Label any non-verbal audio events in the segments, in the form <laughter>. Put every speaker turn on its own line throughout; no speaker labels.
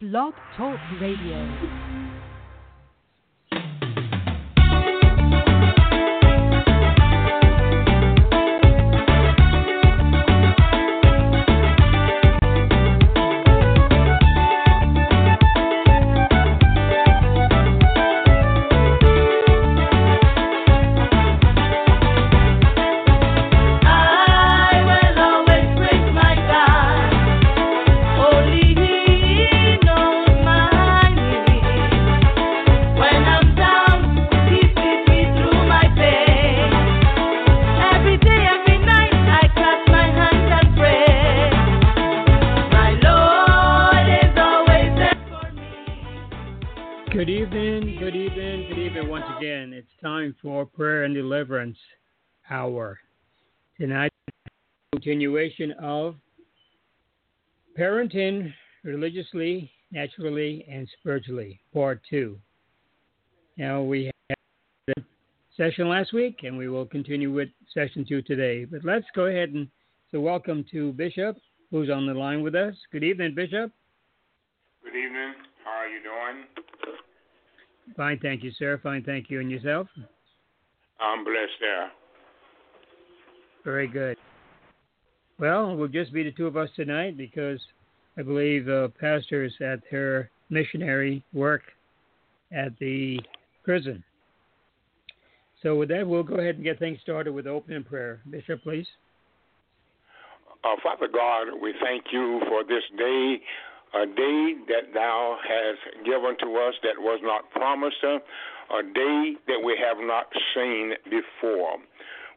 Blog Talk Radio.
Hour. Tonight, continuation of parenting religiously, naturally, and spiritually, part two. Now, we had the session last week, and we will continue with session two today. But let's go ahead and so welcome to Bishop, who's on the line with us. Good evening, Bishop.
Good evening. How are you doing?
Fine, thank you, sir. Fine, thank you. And yourself?
I'm blessed there.
Very good. Well, we'll just be the two of us tonight because I believe uh, pastors at her missionary work at the prison. So with that, we'll go ahead and get things started with opening prayer. Bishop, please.
Uh, Father God, we thank you for this day, a day that thou hast given to us that was not promised, a day that we have not seen before.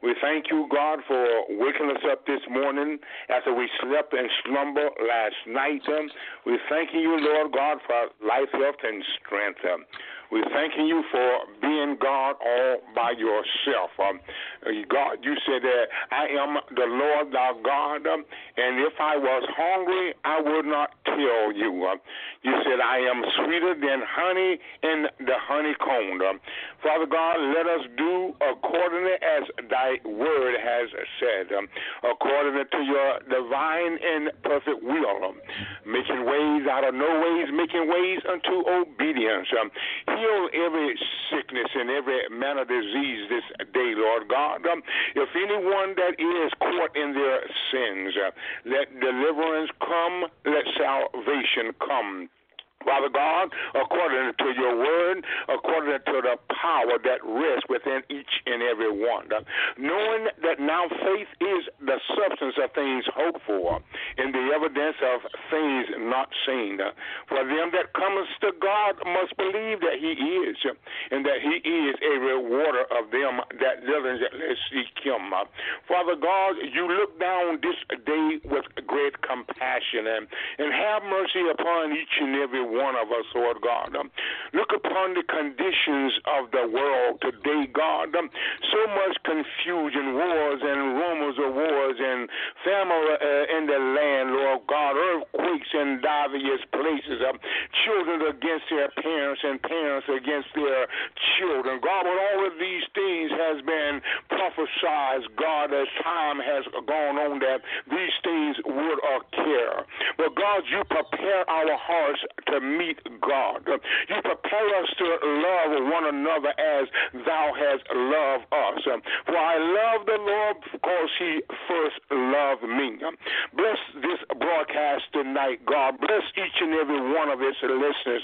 We thank you, God, for waking us up this morning after we slept and slumber last night. We thank you, Lord God, for life, health, and strength. We're thanking you for being God all by yourself. Um, God, you said that I am the Lord thy God, um, and if I was hungry, I would not tell you. Um, you said I am sweeter than honey in the honeycomb. Um, Father God, let us do accordingly as thy word has said, um, according to your divine and perfect will, um, making ways out of no ways, making ways unto obedience. Um, heal every sickness and every manner of disease this day, Lord God. Um, if anyone that is caught in their sins, uh, let deliverance come, let salvation come. Father God, according to your word, according to the power that rests within each and every one. Knowing that now faith is the substance of things hoped for and the evidence of things not seen. For them that cometh to God must believe that he is, and that he is a rewarder of them that diligently seek him. Father God, you look down this day with great compassion and, and have mercy upon each and every one of us, Lord God. Look upon the conditions of the world today, God. So much confusion, wars and rumors of wars, and famine uh, in the land, Lord God. Earthquakes in various places. Children against their parents and parents against their children. God, but all of these things has been prophesied, God, as time has gone on, that these things would occur. But God, you prepare our hearts to meet God. You prepare us to love one another as thou hast loved us. For I love the Lord because he first loved me. Bless this broadcast tonight, God. Bless each and every one of its listeners.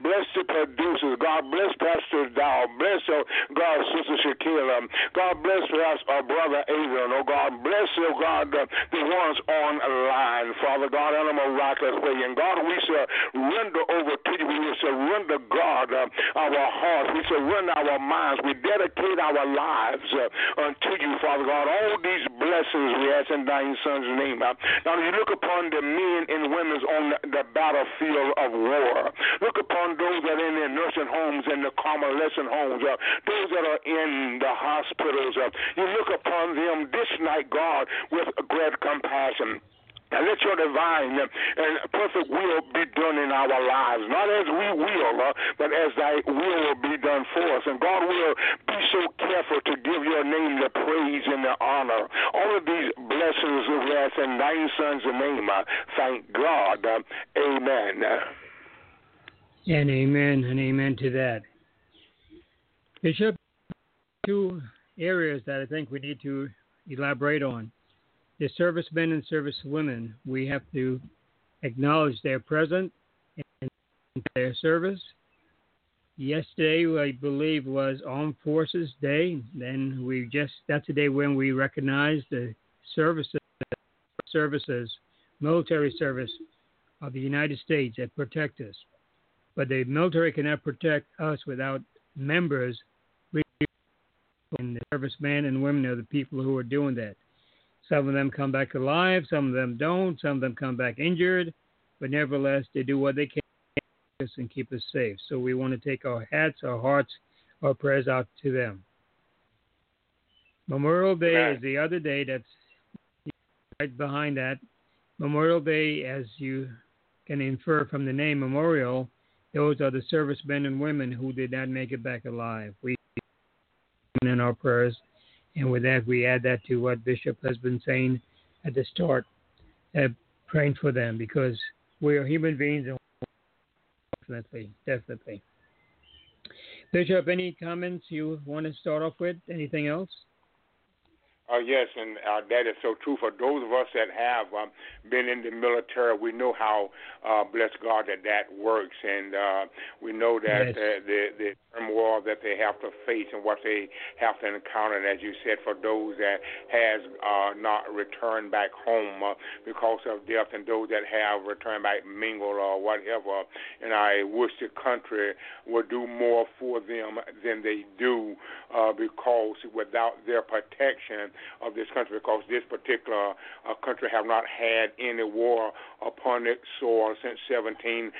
Bless the producers. God bless Pastor Dial. Bless, uh, God, Sister Shakira. God bless us, our brother Adrian. Oh, God, bless, oh, God, the, ones on line, Father God, in a miraculous way. And God, we surrender over to you. We surrender, God, uh, our hearts. We surrender our minds. We dedicate our lives uh, unto you, Father God. All these blessings we ask in thy son's name. Uh, now, you look upon the men and women on the battlefield of war. Look upon those that are in their nursing homes and the convalescent homes, uh, those that are in the hospitals. Uh, you look upon them this night, God, with great compassion. And let your divine and perfect will be done in our lives, not as we will, uh, but as thy will will be done for us. And God will be so careful to give your name the praise and the honor. All of these blessings ask in thy son's name. Uh, thank God. Uh, amen.
And amen and amen to that. Bishop, two areas that I think we need to elaborate on. The servicemen and servicewomen, we have to acknowledge their presence and their service. Yesterday, I believe, was Armed Forces Day. Then we just that's the day when we recognize the services, services, military service of the United States that protect us. But the military cannot protect us without members and the servicemen and women are the people who are doing that. Some of them come back alive, some of them don't, some of them come back injured, but nevertheless, they do what they can and keep us safe. So we want to take our hats, our hearts, our prayers out to them. Memorial Day right. is the other day that's right behind that. Memorial Day, as you can infer from the name Memorial, those are the servicemen and women who did not make it back alive. We in our prayers, and with that, we add that to what Bishop has been saying at the start, uh, praying for them because we are human beings, and definitely, definitely. Bishop, any comments you want to start off with? Anything else?
Uh, yes, and uh, that is so true. For those of us that have um, been in the military, we know how, uh, bless God, that that works, and uh, we know that yes. uh, the the turmoil that they have to face and what they have to encounter. And as you said, for those that has uh, not returned back home uh, because of death, and those that have returned back mingled or whatever, and I wish the country would do more for them than they do, uh, because without their protection of this country because this particular uh, country have not had any war upon its soil since 1776,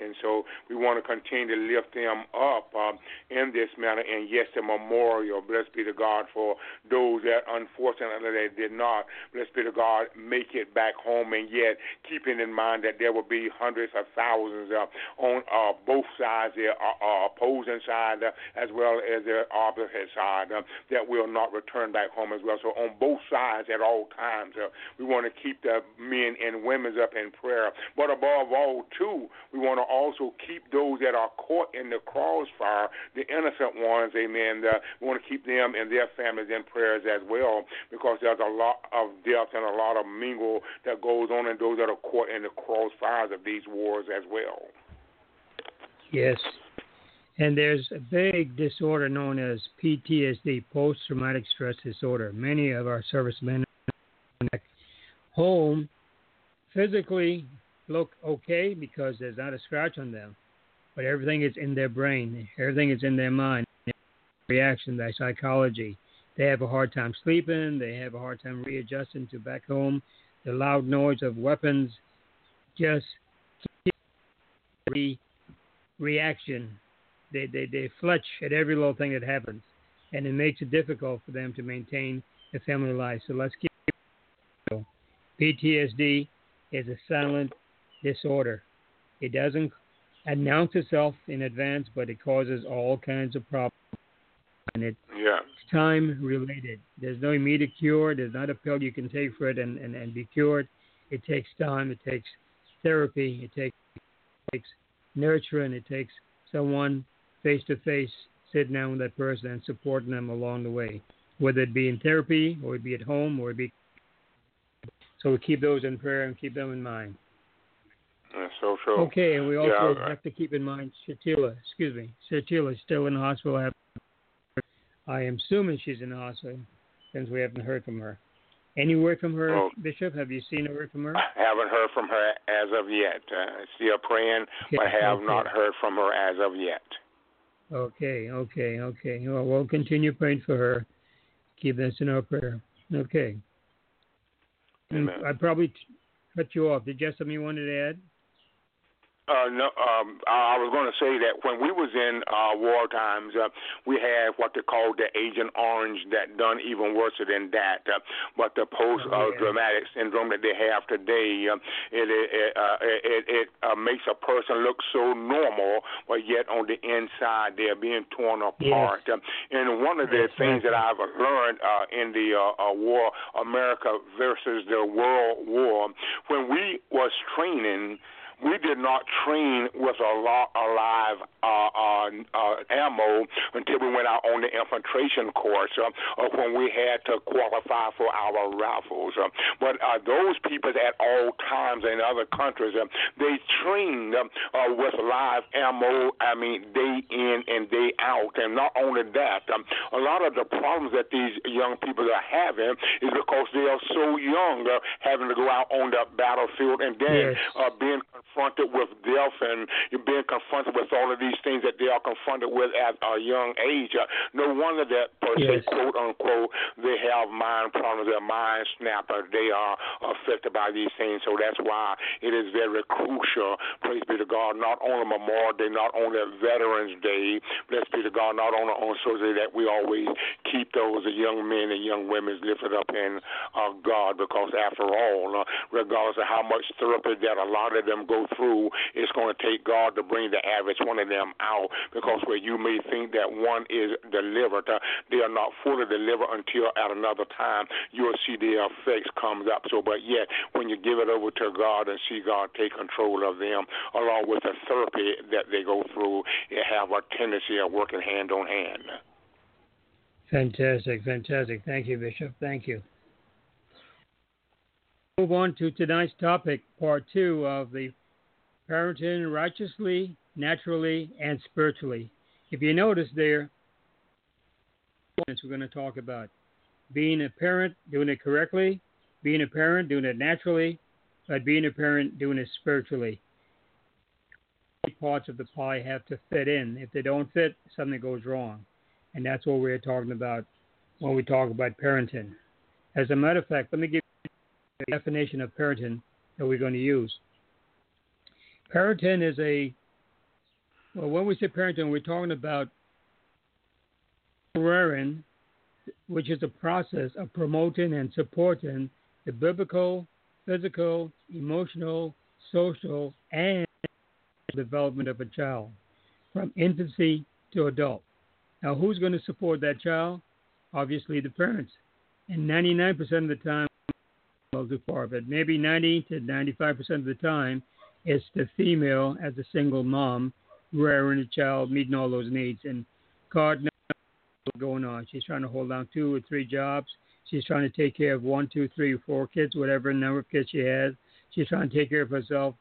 and so we want to continue to lift them up uh, in this manner. And yes, the memorial, blessed be to God for those that unfortunately they did not, blessed be to God, make it back home, and yet keeping in mind that there will be hundreds of thousands uh, on uh, both sides, the uh, uh, opposing side uh, as well as the opposite side, uh, that will not return back home as well. So on both sides at all times, we want to keep the men and women up in prayer. But above all, too, we want to also keep those that are caught in the crossfire, the innocent ones, amen. Uh, we want to keep them and their families in prayers as well because there's a lot of death and a lot of mingle that goes on in those that are caught in the crossfires of these wars as well.
Yes, and there's a big disorder known as PTSD, post traumatic stress disorder. Many of our servicemen home physically look okay because there's not a scratch on them, but everything is in their brain, everything is in their mind, reaction, their psychology. They have a hard time sleeping, they have a hard time readjusting to back home. The loud noise of weapons just reaction they, they, they fletch at every little thing that happens, and it makes it difficult for them to maintain a family life. So let's keep. PTSD is a silent disorder. It doesn't announce itself in advance, but it causes all kinds of problems. And it's
yeah.
time related. There's no immediate cure. There's not a pill you can take for it and, and, and be cured. It takes time. It takes therapy. It takes, it takes nurturing. It takes someone face to face, sitting down with that person and supporting them along the way, whether it be in therapy or it be at home or it be. So we keep those in prayer and keep them in mind.
That's so true.
Okay, and we also
yeah,
have to keep in mind Shatila, excuse me, Shatila is still in the hospital. I am assuming she's in the hospital since we haven't heard from her. Any word from her, oh, Bishop? Have you seen a word from her?
I haven't heard from her as of yet. Uh, still praying, okay, but have okay. not heard from her as of yet.
Okay, okay, okay. Well, we'll continue praying for her. Keep this in our prayer. Okay.
Amen.
I probably cut you off. Did you have something you wanted to add?
Uh, no, um, I was going to say that when we was in uh, war times, uh, we had what they called the Agent Orange that done even worse than that. Uh, but the post-traumatic uh, syndrome that they have today, uh, it it, uh, it, it uh, makes a person look so normal, but yet on the inside they're being torn apart.
Yes.
Uh, and one of the That's things right. that I've learned uh, in the uh, uh, war, America versus the World War, when we was training we did not train with a, lot, a live uh, uh, uh, ammo until we went out on the infiltration course uh, uh, when we had to qualify for our rifles. Uh, but uh, those people at all times in other countries, uh, they trained uh, uh, with live ammo, I mean, day in and day out. And not only that, um, a lot of the problems that these young people are having is because they are so young, uh, having to go out on the battlefield and then yes. uh, being confronted with death and being confronted with all of these things that they are confronted with at a young age. Uh, no wonder that per yes. se, quote unquote, they have mind problems, their mind snapper. They are affected by these things. So that's why it is very crucial, praise be to God, not only Memorial Day, not only a Veterans Day, blessed be to God, not only on Thursday that we always keep those young men and young women lifted up in uh, God because after all, uh, regardless of how much therapy that a lot of them go through, it's going to take God to bring the average one of them out because where you may think that one is delivered, uh, they are not fully delivered until at another time you'll see the effects comes up. So, but yet when you give it over to God and see God take control of them, along with the therapy that they go through, it have a tendency of working hand on hand.
Fantastic, fantastic. Thank you, Bishop. Thank you. Move on to tonight's topic, part two of the parenting righteously, naturally, and spiritually. If you notice there, we're going to talk about being a parent, doing it correctly, being a parent, doing it naturally, but being a parent, doing it spiritually. Parts of the pie have to fit in. If they don't fit, something goes wrong. And that's what we're talking about when we talk about parenting. As a matter of fact, let me give you the definition of parenting that we're going to use. Parenting is a, well, when we say parenting, we're talking about rearing, which is a process of promoting and supporting the biblical, physical, emotional, social, and development of a child from infancy to adult. Now, who's going to support that child? Obviously, the parents. And 99% of the time, well, too far, but maybe 90 to 95% of the time, it's the female as a single mom rearing a child, meeting all those needs. And God knows what's going on. She's trying to hold down two or three jobs. She's trying to take care of one, two, three, four kids, whatever number of kids she has. She's trying to take care of herself.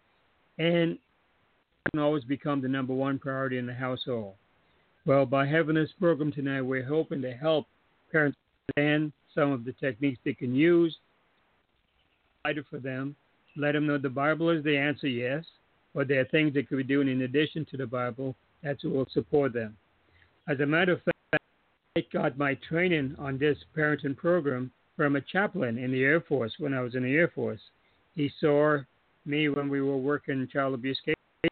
And can always become the number one priority in the household. Well, by having this program tonight, we're hoping to help parents understand some of the techniques they can use, it for them, let them know the Bible is the answer, yes, but there are things they could be doing in addition to the Bible that will support them. As a matter of fact, I got my training on this parenting program from a chaplain in the Air Force when I was in the Air Force. He saw me when we were working child abuse cases,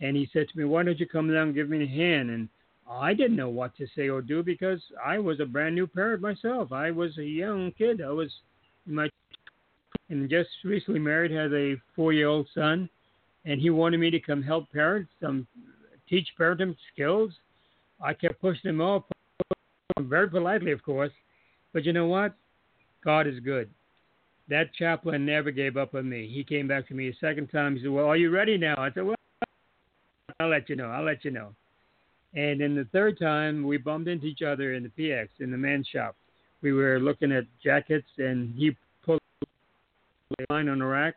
and he said to me, "Why don't you come down and give me a hand?" And I didn't know what to say or do because I was a brand new parent myself. I was a young kid. I was my and just recently married, has a four-year-old son, and he wanted me to come help parents, some teach parenting skills. I kept pushing him off, very politely, of course. But you know what? God is good. That chaplain never gave up on me. He came back to me a second time. He said, "Well, are you ready now?" I said, "Well, I'll let you know. I'll let you know." And then the third time, we bumped into each other in the PX in the men's shop. We were looking at jackets, and he line on rack,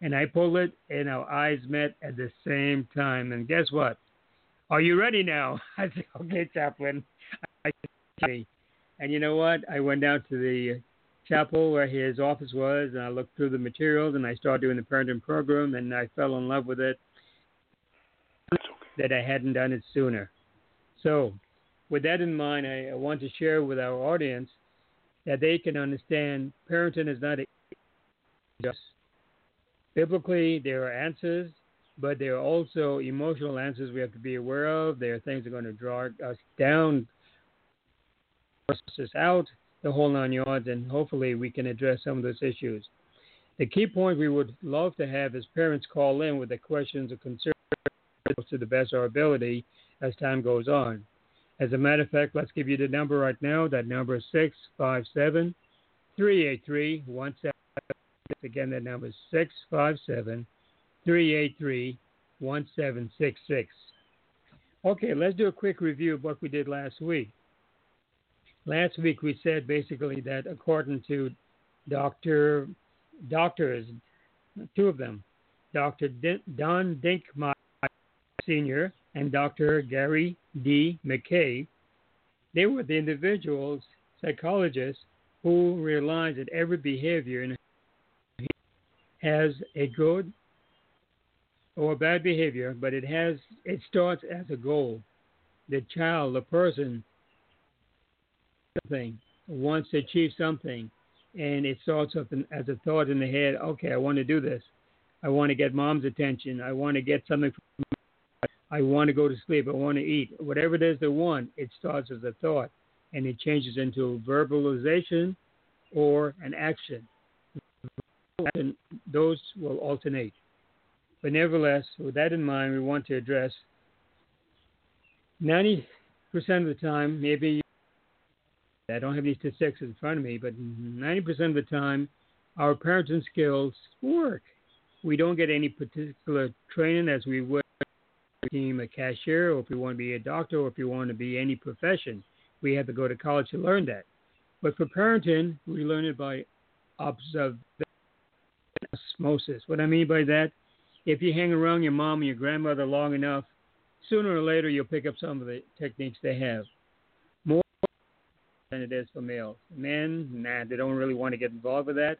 and I pulled it, and our eyes met at the same time. And guess what? Are you ready now? <laughs> I said, "Okay, chaplain." I said, and you know what? I went down to the chapel where his office was, and I looked through the materials, and I started doing the parenting program, and I fell in love with it. That I hadn't done it sooner. So, with that in mind, I, I want to share with our audience that they can understand parenting is not just biblically there are answers, but there are also emotional answers we have to be aware of. There are things that are going to draw us down, force us out, the whole nine yards, and hopefully we can address some of those issues. The key point we would love to have is parents call in with their questions or concerns to the best of our ability as time goes on. As a matter of fact, let's give you the number right now. That number is 657 383 Again, that number is 657 383 1766. Okay, let's do a quick review of what we did last week. Last week we said basically that according to Dr. Doctors, two of them, Dr. Don Dinkmeyer Sr. and Dr. Gary D. McKay, they were the individuals, psychologists, who realized that every behavior has a good or bad behavior, but it has it starts as a goal. The child, the person, something wants to achieve something, and it starts up as a thought in the head. Okay, I want to do this. I want to get mom's attention. I want to get something. I want to go to sleep. I want to eat. Whatever it is they want, it starts as a thought, and it changes into verbalization or an action. And those will alternate. But nevertheless, with that in mind, we want to address 90% of the time, maybe I don't have any statistics in front of me, but 90% of the time, our parenting skills work. We don't get any particular training as we would team a cashier, or if we want to be a doctor, or if we want to be any profession. We have to go to college to learn that. But for parenting, we learn it by observation, osmosis. What I mean by that, if you hang around your mom and your grandmother long enough, sooner or later you'll pick up some of the techniques they have More than it is for males. Men, nah, they don't really want to get involved with that,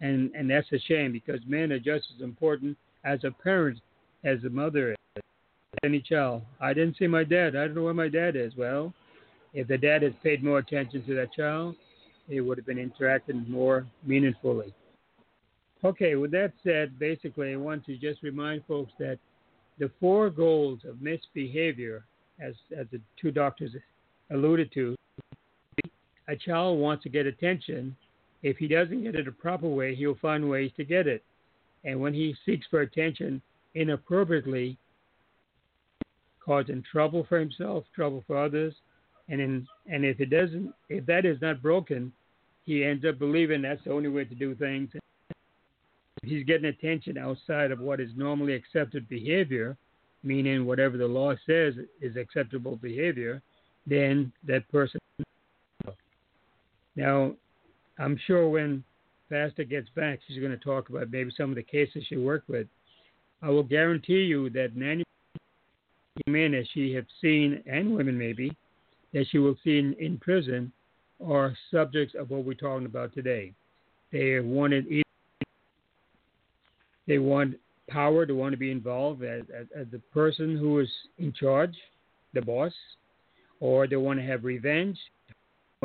and and that's a shame because men are just as important as a parent as a mother is. Any child. I didn't see my dad. I don't know where my dad is. Well, if the dad had paid more attention to that child, it would have been interacting more meaningfully. Okay, with that said, basically, I want to just remind folks that the four goals of misbehavior, as, as the two doctors alluded to, a child wants to get attention. If he doesn't get it a proper way, he'll find ways to get it. And when he seeks for attention inappropriately, causing trouble for himself, trouble for others, and in, and if it doesn't, if that is not broken, he ends up believing that's the only way to do things. He's getting attention outside of what is normally accepted behavior, meaning whatever the law says is acceptable behavior, then that person now, I'm sure when Pastor gets back, she's going to talk about maybe some of the cases she worked with. I will guarantee you that 90 men that she has seen, and women maybe, that she will see in, in prison are subjects of what we're talking about today. They are wanted they want power, they want to be involved as, as, as the person who is in charge, the boss, or they want to have revenge,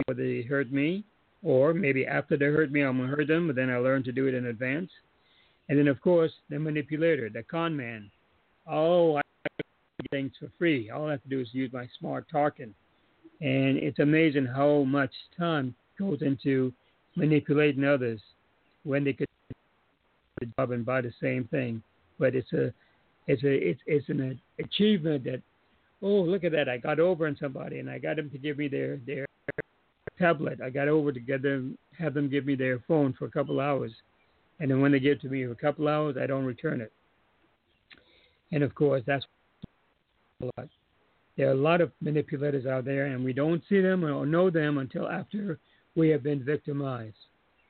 whether they hurt me, or maybe after they hurt me, I'm going to hurt them, but then I learn to do it in advance. And then, of course, the manipulator, the con man. Oh, I get things for free. All I have to do is use my smart talking. And it's amazing how much time goes into manipulating others when they could the job and buy the same thing. But it's a it's a it's it's an achievement that oh look at that I got over on somebody and I got them to give me their their tablet. I got over to get them, have them give me their phone for a couple hours, and then when they give it to me for a couple hours, I don't return it. And of course, that's a lot. There are a lot of manipulators out there, and we don't see them or know them until after we have been victimized.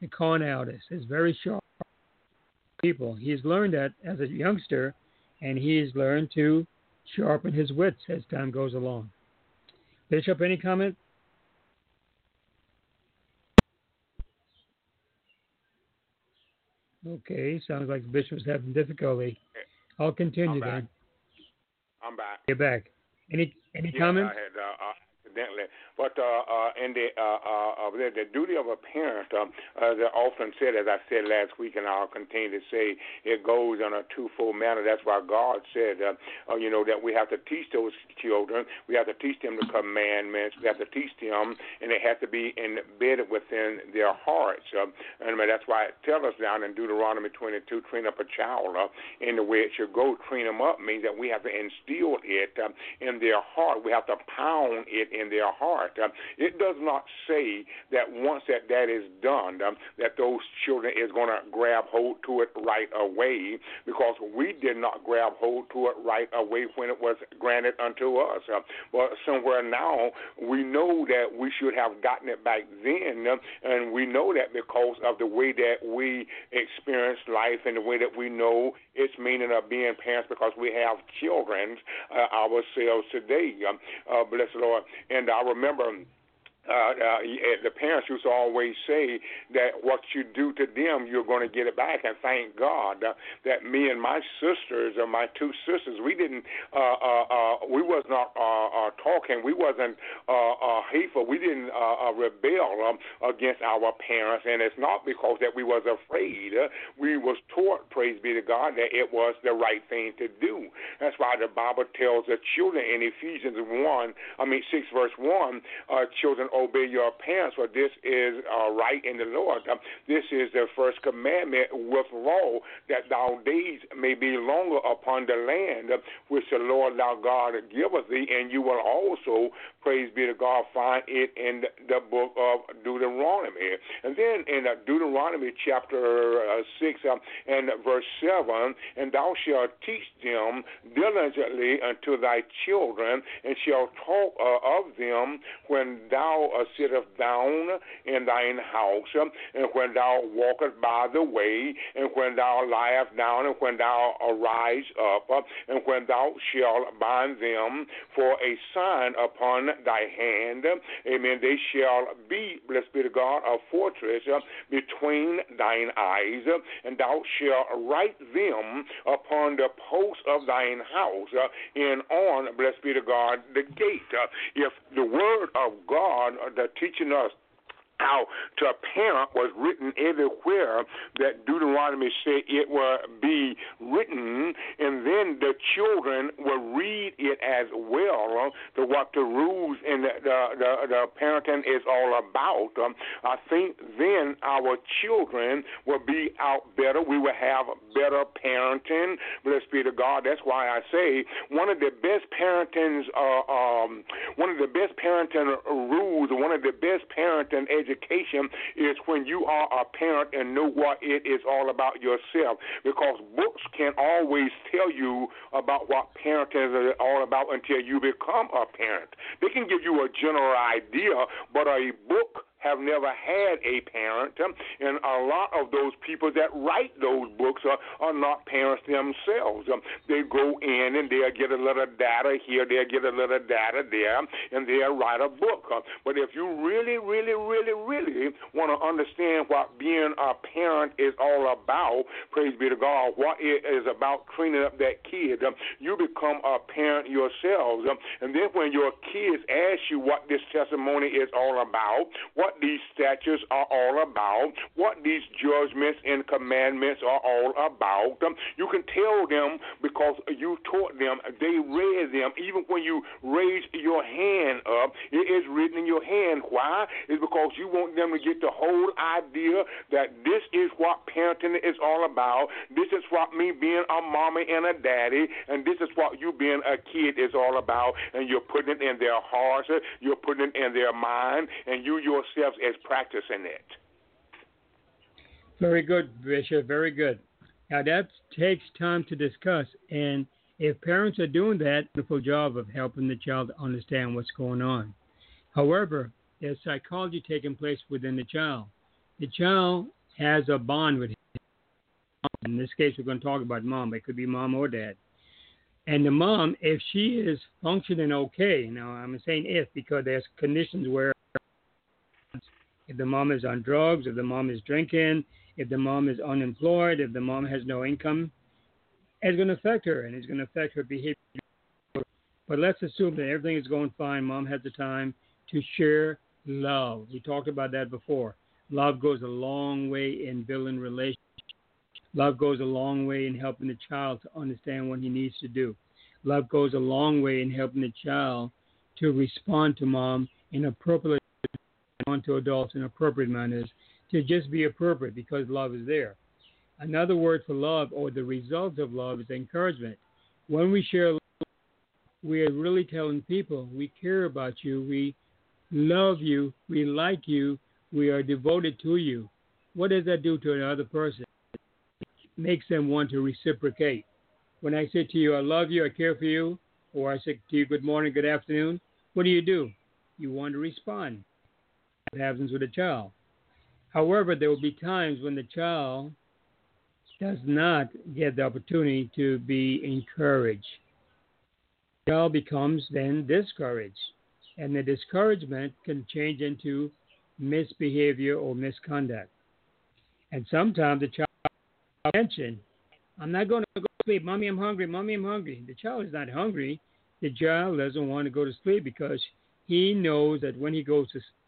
The con artist is very sharp people. He's learned that as a youngster, and he's learned to sharpen his wits as time goes along. Bishop, any comment? Okay, sounds like the bishop's having difficulty. I'll continue
I'm
then.
I'm back.
You're back. Any any
yes,
comments?
I had, uh, uh, accidentally. But uh, uh, in the, uh, uh, the the duty of a parent, um, as I often said, as I said last week, and I'll continue to say, it goes in a twofold manner. That's why God said, uh, uh, you know, that we have to teach those children. We have to teach them the commandments. We have to teach them, and it has to be embedded within their hearts. Uh, and that's why it tells us down in Deuteronomy 22, train up a child uh, in the way it should go. Train them up means that we have to instill it uh, in their heart. We have to pound it in their heart heart. Um, it does not say that once that that is done, um, that those children is going to grab hold to it right away because we did not grab hold to it right away when it was granted unto us. Uh, but somewhere now, we know that we should have gotten it back then, uh, and we know that because of the way that we experience life and the way that we know its meaning of being parents because we have children uh, ourselves today. Um, uh, bless the Lord. And I remember uh, uh, the parents used to always say that what you do to them, you're going to get it back. And thank God uh, that me and my sisters, or my two sisters, we didn't, uh, uh, uh, we was not uh, uh, talking, we wasn't uh, uh, hateful, we didn't uh, uh, rebel um, against our parents. And it's not because that we was afraid. Uh, we was taught, praise be to God, that it was the right thing to do. That's why the Bible tells the children in Ephesians 1, I mean 6 verse 1, uh, children obey your parents, for this is uh, right in the Lord. Um, this is the first commandment with law, that thou days may be longer upon the land uh, which the Lord thou God giveth thee, and you will also, praise be to God, find it in the book of Deuteronomy. And then in uh, Deuteronomy chapter uh, 6 uh, and verse 7, and thou shalt teach them diligently unto thy children, and shalt talk uh, of them when thou sittest down in thine house, and when thou walkest by the way, and when thou liest down, and when thou arise up, and when thou shalt bind them for a sign upon thy hand. Amen. They shall be, blessed be the God, a fortress uh, between thine eyes, uh, and thou shalt write them upon the posts of thine house, uh, and on, blessed be the God, the gate. If the word of God the teaching us how to a parent was written everywhere that Deuteronomy said it will be written, and then the children will read it as well to what the rules and the, the, the, the parenting is all about. I think then our children will be out better. We will have better parenting. Bless be to God. That's why I say one of the best parenting, uh, um, one of the best parenting rules, one of the best parenting education education is when you are a parent and know what it is all about yourself. Because books can always tell you about what parenting is all about until you become a parent. They can give you a general idea, but a book have never had a parent, and a lot of those people that write those books are, are not parents themselves. Um, they go in and they'll get a little data here, they'll get a little data there, and they'll write a book. Uh, but if you really, really, really, really want to understand what being a parent is all about, praise be to God, what it is about training up that kid, um, you become a parent yourselves. Um, and then when your kids ask you what this testimony is all about, what what these statutes are all about, what these judgments and commandments are all about. You can tell them because you taught them, they read them. Even when you raise your hand up, it is written in your hand. Why? It's because you want them to get the whole idea that this is what parenting is all about. This is what me being a mommy and a daddy, and this is what you being a kid is all about. And you're putting it in their hearts, you're putting it in their mind, and you yourself themselves as practicing it.
Very good, Bishop. Very good. Now that takes time to discuss, and if parents are doing that, wonderful job of helping the child understand what's going on. However, there's psychology taking place within the child. The child has a bond with him. In this case, we're going to talk about mom. It could be mom or dad. And the mom, if she is functioning okay, now I'm saying if because there's conditions where if the mom is on drugs, if the mom is drinking, if the mom is unemployed, if the mom has no income, it's going to affect her and it's going to affect her behavior. But let's assume that everything is going fine. Mom has the time to share love. We talked about that before. Love goes a long way in building relationships. Love goes a long way in helping the child to understand what he needs to do. Love goes a long way in helping the child to respond to mom in appropriate on to adults in appropriate manners to just be appropriate because love is there. Another word for love or the result of love is encouragement. When we share love, we are really telling people we care about you. We love you, we like you, we are devoted to you. What does that do to another person? It makes them want to reciprocate. When I say to you, I love you, I care for you, or I say to you, good morning, good afternoon, what do you do? You want to respond. Happens with a child? However, there will be times when the child does not get the opportunity to be encouraged. The child becomes then discouraged, and the discouragement can change into misbehavior or misconduct. And sometimes the child mention, I'm not going to go to sleep. Mommy, I'm hungry. Mommy, I'm hungry. The child is not hungry. The child doesn't want to go to sleep because he knows that when he goes to sleep,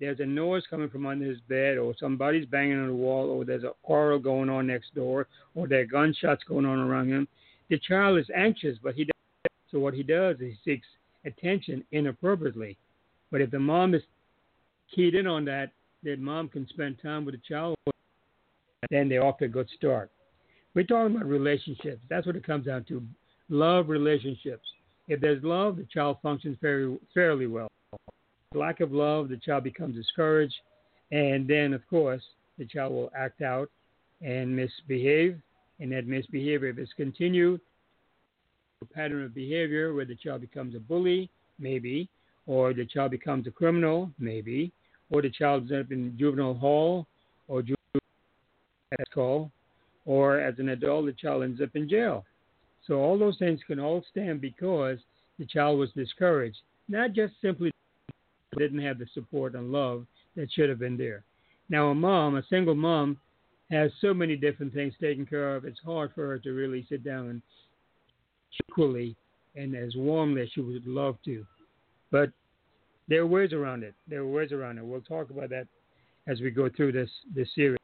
there's a noise coming from under his bed, or somebody's banging on the wall, or there's a quarrel going on next door, or there are gunshots going on around him. The child is anxious, but he does. So what he does is he seeks attention inappropriately. But if the mom is keyed in on that, that mom can spend time with the child, then they're off to a good start. We're talking about relationships. That's what it comes down to. Love relationships. If there's love, the child functions very fairly well. Lack of love, the child becomes discouraged, and then, of course, the child will act out and misbehave. And that misbehavior, if it's continued, a pattern of behavior where the child becomes a bully, maybe, or the child becomes a criminal, maybe, or the child ends up in juvenile hall or juvenile call, or as an adult, the child ends up in jail. So all those things can all stand because the child was discouraged, not just simply didn't have the support and love that should have been there. Now, a mom, a single mom, has so many different things taken care of. It's hard for her to really sit down and equally and as warmly as she would love to. But there are ways around it. There are ways around it. We'll talk about that as we go through this this series.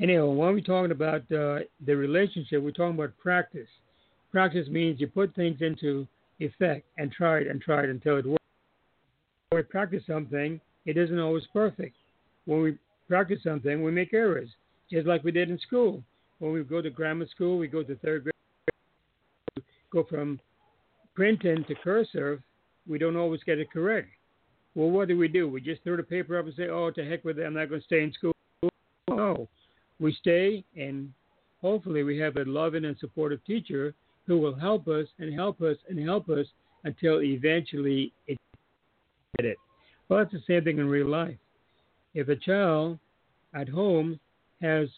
Anyhow, when we're talking about uh, the relationship, we're talking about practice. Practice means you put things into effect and try it and try it until it works. When we practice something, it isn't always perfect. When we practice something, we make errors, just like we did in school. When we go to grammar school, we go to third grade, go from printing to cursive, we don't always get it correct. Well, what do we do? We just throw the paper up and say, oh, to heck with it, I'm not going to stay in school. No. We stay, and hopefully we have a loving and supportive teacher who will help us and help us and help us until eventually it get it. Well, it's the same thing in real life. If a child at home has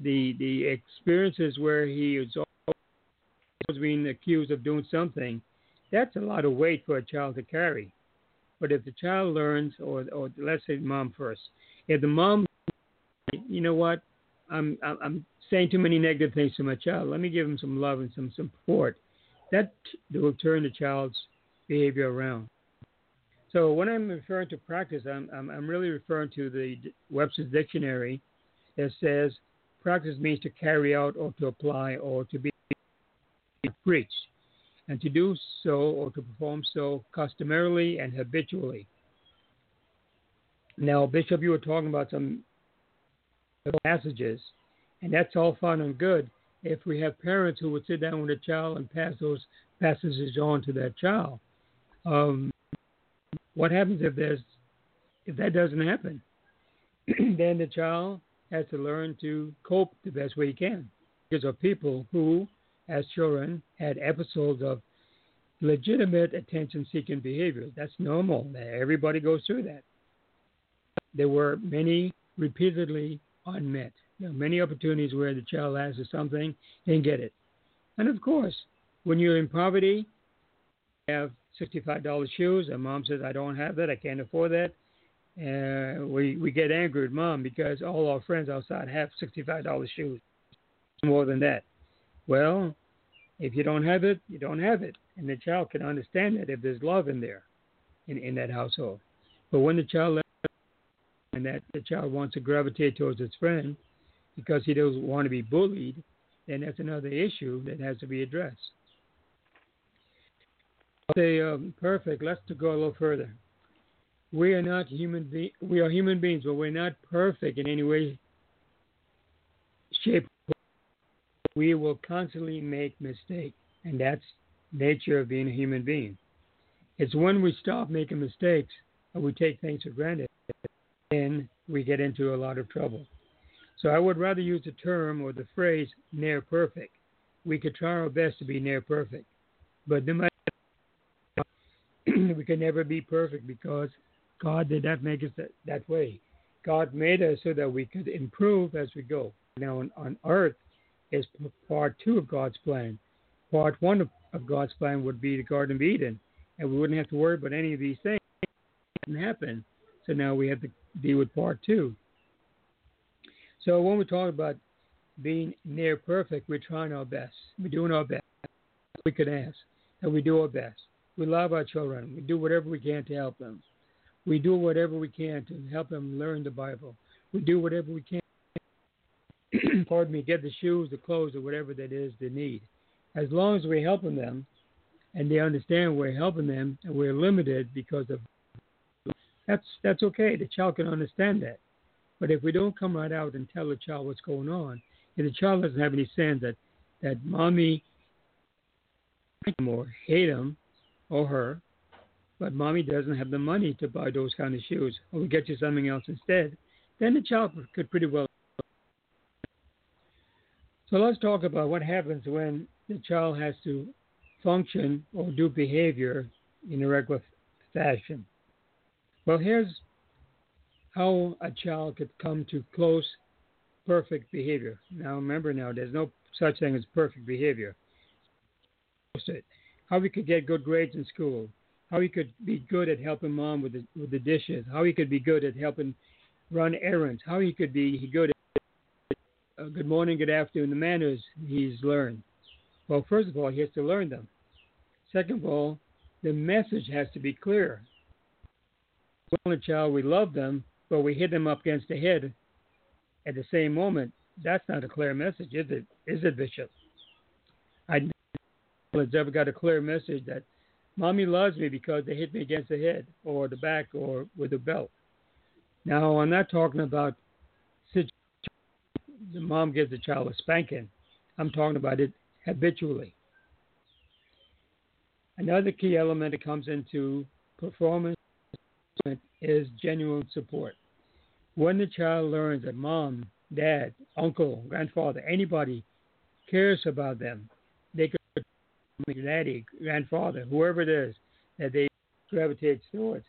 the the experiences where he is always being accused of doing something, that's a lot of weight for a child to carry. But if the child learns, or, or let's say mom first, if the mom, you know what, I'm, I'm saying too many negative things to my child. Let me give him some love and some support. That will turn the child's behavior around. So when I'm referring to practice, I'm, I'm, I'm really referring to the Webster's Dictionary that says practice means to carry out or to apply or to be preached and to do so or to perform so customarily and habitually. Now, Bishop, you were talking about some passages, and that's all fine and good if we have parents who would sit down with a child and pass those passages on to that child. Um, what happens if there's if that doesn't happen? <clears throat> then the child has to learn to cope the best way he can. Because of people who as children had episodes of legitimate attention seeking behavior. That's normal. Everybody goes through that. There were many repeatedly unmet. There are many opportunities where the child asks for something and get it. And of course, when you're in poverty, you have $65 shoes, and mom says, I don't have that, I can't afford that. And we, we get angry at mom because all our friends outside have $65 shoes, more than that. Well, if you don't have it, you don't have it. And the child can understand that if there's love in there, in, in that household. But when the child and that the child wants to gravitate towards its friend because he doesn't want to be bullied, then that's another issue that has to be addressed. Say um, perfect. Let's go a little further. We are not human. Be- we are human beings, but we're not perfect in any way, shape, we will constantly make mistakes, and that's nature of being a human being. It's when we stop making mistakes and we take things for granted, then we get into a lot of trouble. So I would rather use the term or the phrase near perfect. We could try our best to be near perfect, but no matter we can never be perfect because God did not make us that, that way. God made us so that we could improve as we go. Now on, on earth is part two of God's plan. Part one of, of God's plan would be the Garden of Eden, and we wouldn't have to worry about any of these things. Didn't happen. So now we have to deal with part two. So when we talk about being near perfect, we're trying our best. We're doing our best. We can ask, and we do our best. We love our children. We do whatever we can to help them. We do whatever we can to help them learn the Bible. We do whatever we can, <clears throat> pardon me, get the shoes, the clothes, or whatever that is they need. As long as we're helping them and they understand we're helping them and we're limited because of that's that's okay. The child can understand that. But if we don't come right out and tell the child what's going on, and the child doesn't have any sense that that mommy or hate him or her, but mommy doesn't have the money to buy those kind of shoes, or we get you something else instead, then the child could pretty well. So let's talk about what happens when the child has to function or do behavior in a regular fashion. Well, here's how a child could come to close perfect behavior. Now, remember, now there's no such thing as perfect behavior. How he could get good grades in school, how he could be good at helping mom with the with the dishes, how he could be good at helping run errands, how he could be good at uh, good morning, good afternoon, the manners he's learned. Well, first of all, he has to learn them. Second of all, the message has to be clear. When a child, we love them, but we hit them up against the head at the same moment. That's not a clear message, is it? Is it, Bishop? Has ever got a clear message that Mommy loves me because they hit me against the head or the back or with a belt. Now, I'm not talking about the mom gives the child a spanking. I'm talking about it habitually. Another key element that comes into performance is genuine support. When the child learns that mom, dad, uncle, grandfather, anybody cares about them, daddy, grandfather, whoever it is, that they gravitate towards,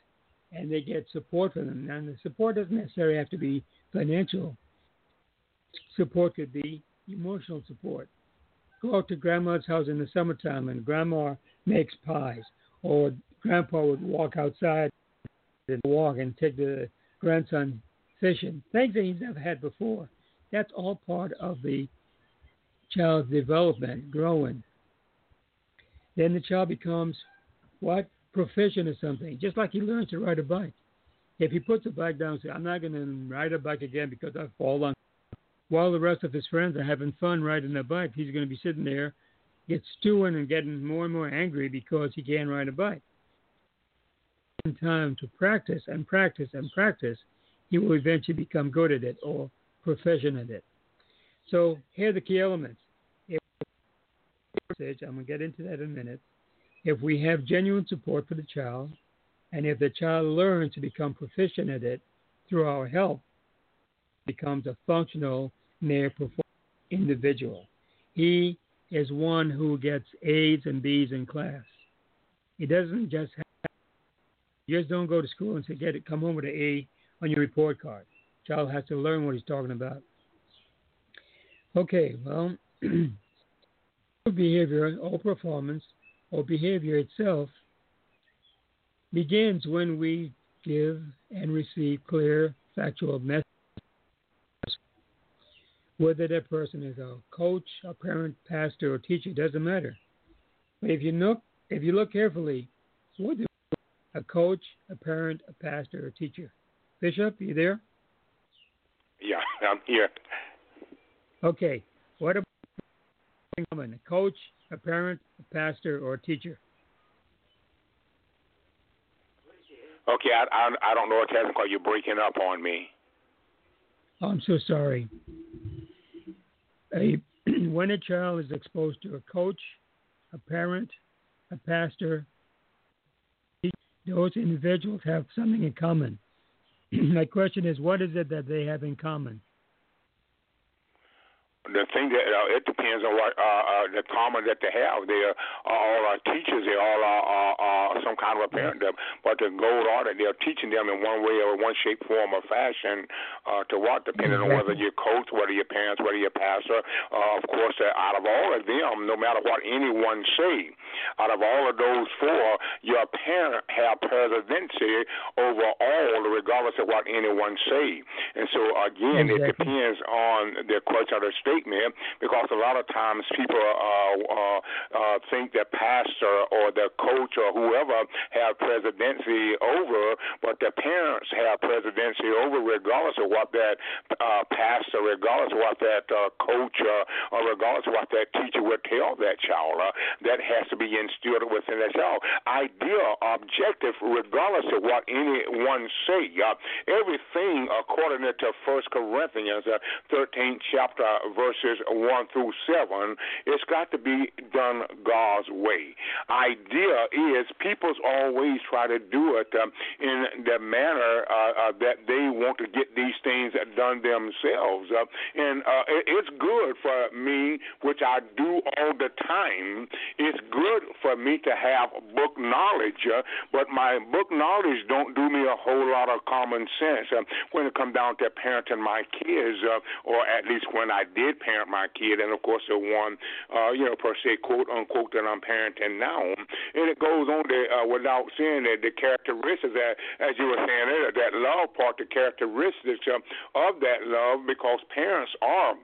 and they get support from them. And the support doesn't necessarily have to be financial. Support could be emotional support. Go out to grandma's house in the summertime, and grandma makes pies, or grandpa would walk outside and walk and take the grandson fishing. Things that he's never had before. That's all part of the child's development, growing then the child becomes what? Proficient in something, just like he learns to ride a bike. If he puts the bike down and says, I'm not going to ride a bike again because I fall on, while the rest of his friends are having fun riding a bike, he's going to be sitting there, get stewing and getting more and more angry because he can't ride a bike. In time to practice and practice and practice, he will eventually become good at it or proficient at it. So here are the key elements. I'm going to get into that in a minute. If we have genuine support for the child, and if the child learns to become proficient at it through our help, becomes a functional, near performing individual. He is one who gets A's and B's in class. He doesn't just have, you just don't go to school and say, get it, come home with an A on your report card. Child has to learn what he's talking about. Okay, well, <clears throat> behavior or performance or behavior itself begins when we give and receive clear factual messages. Whether that person is a coach, a parent, pastor, or teacher doesn't matter. But if you look, if you look carefully, what is a coach, a parent, a pastor, or teacher? Bishop, you there?
Yeah, I'm here.
Okay. What about a coach, a parent, a pastor, or a teacher?
Okay, I, I, I don't know what to because you're breaking up on me.
I'm so sorry. A, <clears throat> when a child is exposed to a coach, a parent, a pastor, those individuals have something in common. <clears throat> My question is, what is it that they have in common?
The thing that uh, it depends on what uh, uh, the common that they have. They are all are teachers. They all are, are, are some kind of a parent. But the goal are that they're teaching them in one way or one shape, form, or fashion uh, to what, depending exactly. on whether you're coach, whether you're parents, whether you're pastor. Uh, of course, uh, out of all of them, no matter what anyone say, out of all of those four, your parent have presidency over all, regardless of what anyone say. And so again, exactly. it depends on the question of the because a lot of times people uh, uh, uh, think that pastor or the coach or whoever have presidency over, but their parents have presidency over, regardless of what that uh, pastor, regardless of what that uh, coach, or regardless of what that teacher would tell that child. That has to be instilled within that child. Ideal, objective, regardless of what anyone say. Everything according to First Corinthians, uh, 13th chapter, verses 1 through 7, it's got to be done God's way. Idea is people's always try to do it um, in the manner uh, uh, that they want to get these things done themselves. Uh, and uh, it's good for me, which I do all the time. It's good for me to have book knowledge, uh, but my book knowledge don't do me a whole lot of common sense uh, when it comes down to parenting my kids, or at least when I did parent my kid, and of course the one, uh, you know, per se, quote unquote, that I'm parenting now. And it goes on to, uh, without saying that the characteristics that, as you were saying earlier, that love part, the characteristics of that love, because parents are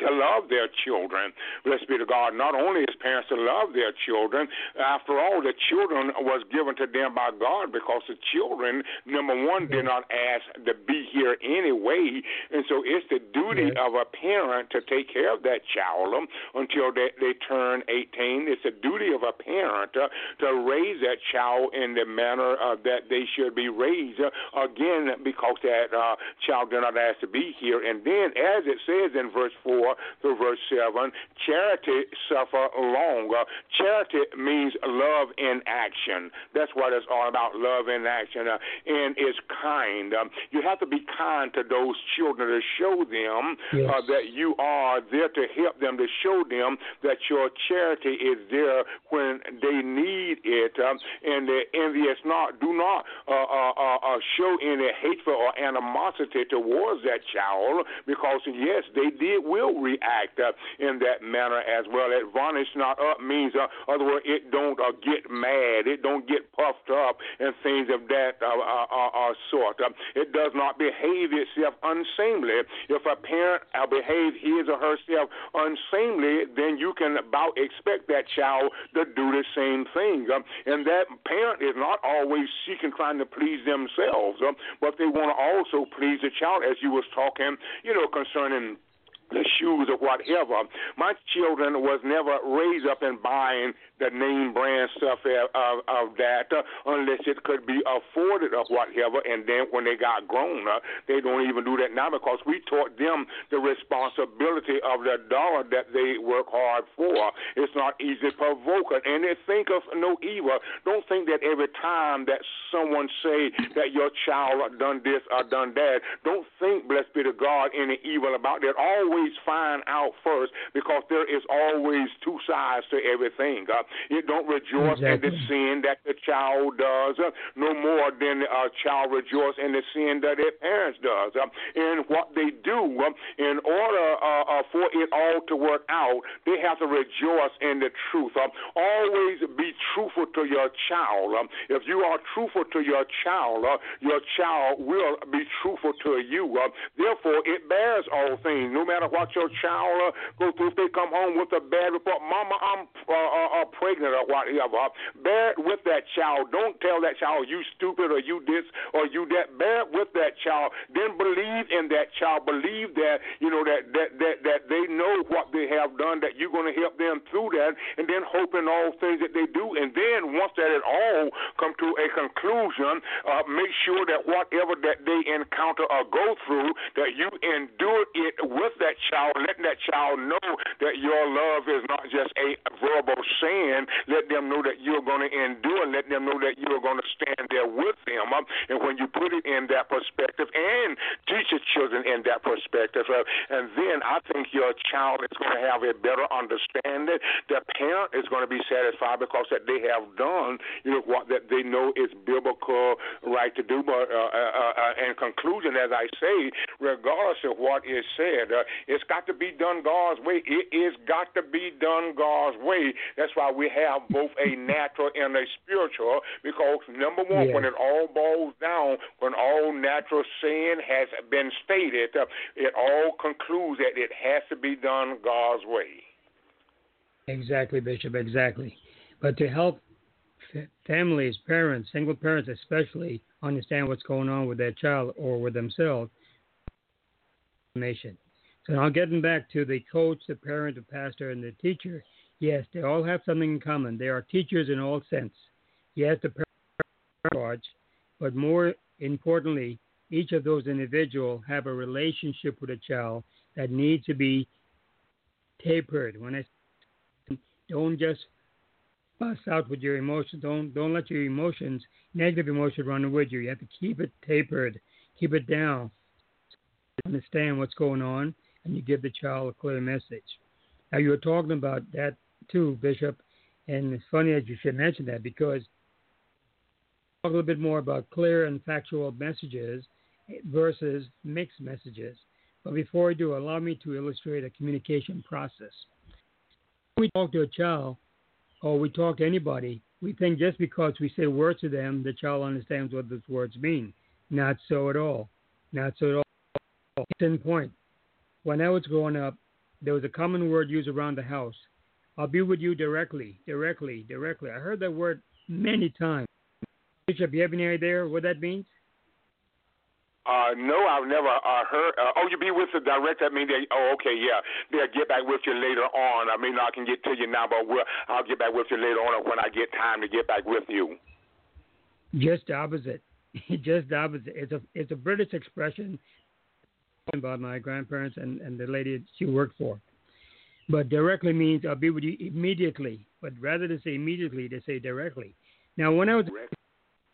to love their children. Blessed be to God. Not only is parents to love their children, after all, the children was given to them by God because the children, number one, did not ask to be here anyway. And so it's the duty of a parent to take care of that child until they, they turn 18. It's the duty of a parent uh, to raise that child in the manner uh, that they should be raised. Uh, again, because that uh, child did not ask to be here. And then, as it says in verse 4, 4 through verse 7. Charity suffer long. Uh, charity means love in action. That's what it's all about, love in action. Uh, and is kind. Um, you have to be kind to those children to show them uh, yes. uh, that you are there to help them, to show them that your charity is there when they need it. Um, and the envious not, do not uh, uh, uh, show any hateful or animosity towards that child because, yes, they did will will react uh, in that manner as well. Admonish not up means, uh, other words, it don't uh, get mad, it don't get puffed up, and things of that uh, uh, uh, uh sort. It does not behave itself unseemly. If a parent uh, behave his or herself unseemly, then you can about expect that child to do the same thing. And that parent is not always seeking trying to please themselves, but they want to also please the child, as you was talking, you know, concerning the shoes or whatever. My children was never raised up in buying the name brand stuff of, of, that uh, unless it could be afforded or whatever. And then when they got grown, uh, they don't even do that now because we taught them the responsibility of the dollar that they work hard for. It's not easy to provoke it. And they think of no evil. Don't think that every time that someone say that your child done this or done that, don't think, blessed be the God, any evil about that. Always find out first because there is always two sides to everything. Uh, it don't rejoice exactly. in the sin that the child does, uh, no more than a child rejoice in the sin that their parents does. Uh, and what they do, uh, in order uh, uh, for it all to work out, they have to rejoice in the truth. Uh, always be truthful to your child. If you are truthful to your child, uh, your child will be truthful to you. Uh, therefore, it bears all things. No matter what your child uh, go through, if they come home with a bad report, Mama, I'm uh, uh, uh pregnant or whatever. Bear it with that child. Don't tell that child you stupid or you this or you that. Bear it with that child. Then believe in that child. Believe that you know that that that that they know what they have done. That you're going to help them through that, and then hope in all things that they do. And then once that it all come to a conclusion, uh, make sure that whatever that they encounter or go through, that you endure it with that that child, letting that child know that your love is not just a verbal saying. Let them know that you're going to endure, let them know that you're going to stand there with them. Um, and when you put it in that perspective, and teach your children in that perspective, uh, and then I think your child is going to have a better understanding. The parent is going to be satisfied because that they have done, you know, what that they know is biblical right to do. But uh, uh, uh, uh in conclusion, as I say, regardless of what is said, uh, it's got to be done God's way. It is got to be done God's way. That's why we have both a natural and a spiritual. Because number one, when it all boils down, when all natural sin has been stated, it all concludes that it has to be done God's way.
Exactly, Bishop. Exactly. But to help families, parents, single parents especially, understand what's going on with their child or with themselves. So now getting back to the coach, the parent, the pastor, and the teacher, yes, they all have something in common. They are teachers in all sense. Yes, the parent but more importantly, each of those individuals have a relationship with a child that needs to be tapered. When I don't just bust out with your emotions. Don't don't let your emotions, negative emotions, run with you. You have to keep it tapered, keep it down, understand what's going on, and you give the child a clear message. Now you were talking about that too, Bishop, and it's funny that you should mention that because talk a little bit more about clear and factual messages versus mixed messages. But before I do, allow me to illustrate a communication process. When we talk to a child or we talk to anybody, we think just because we say words to them, the child understands what those words mean. Not so at all. Not so at all. Ten point. When I was growing up, there was a common word used around the house. I'll be with you directly, directly, directly. I heard that word many times. Bishop, you have any idea what that means?
Uh, no, I've never uh, heard. Uh, oh, you be with the director. I mean, they. Oh, okay, yeah. They'll get back with you later on. I mean, I can get to you now, but we'll, I'll get back with you later on when I get time to get back with you.
Just the opposite. <laughs> Just the opposite. It's a it's a British expression about my grandparents and and the lady she worked for. But directly means I'll be with you immediately. But rather than say immediately, they say directly. Now, when I was in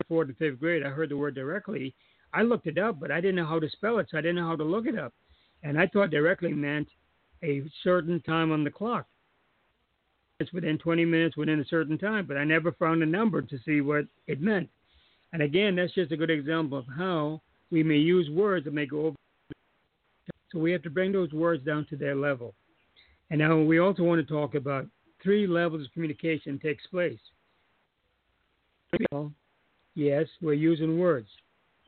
fourth and fifth grade, I heard the word directly I looked it up, but I didn't know how to spell it, so I didn't know how to look it up. And I thought directly meant a certain time on the clock. It's within 20 minutes, within a certain time, but I never found a number to see what it meant. And again, that's just a good example of how we may use words that may go over. So we have to bring those words down to their level. And now we also want to talk about three levels of communication takes place. Yes, we're using words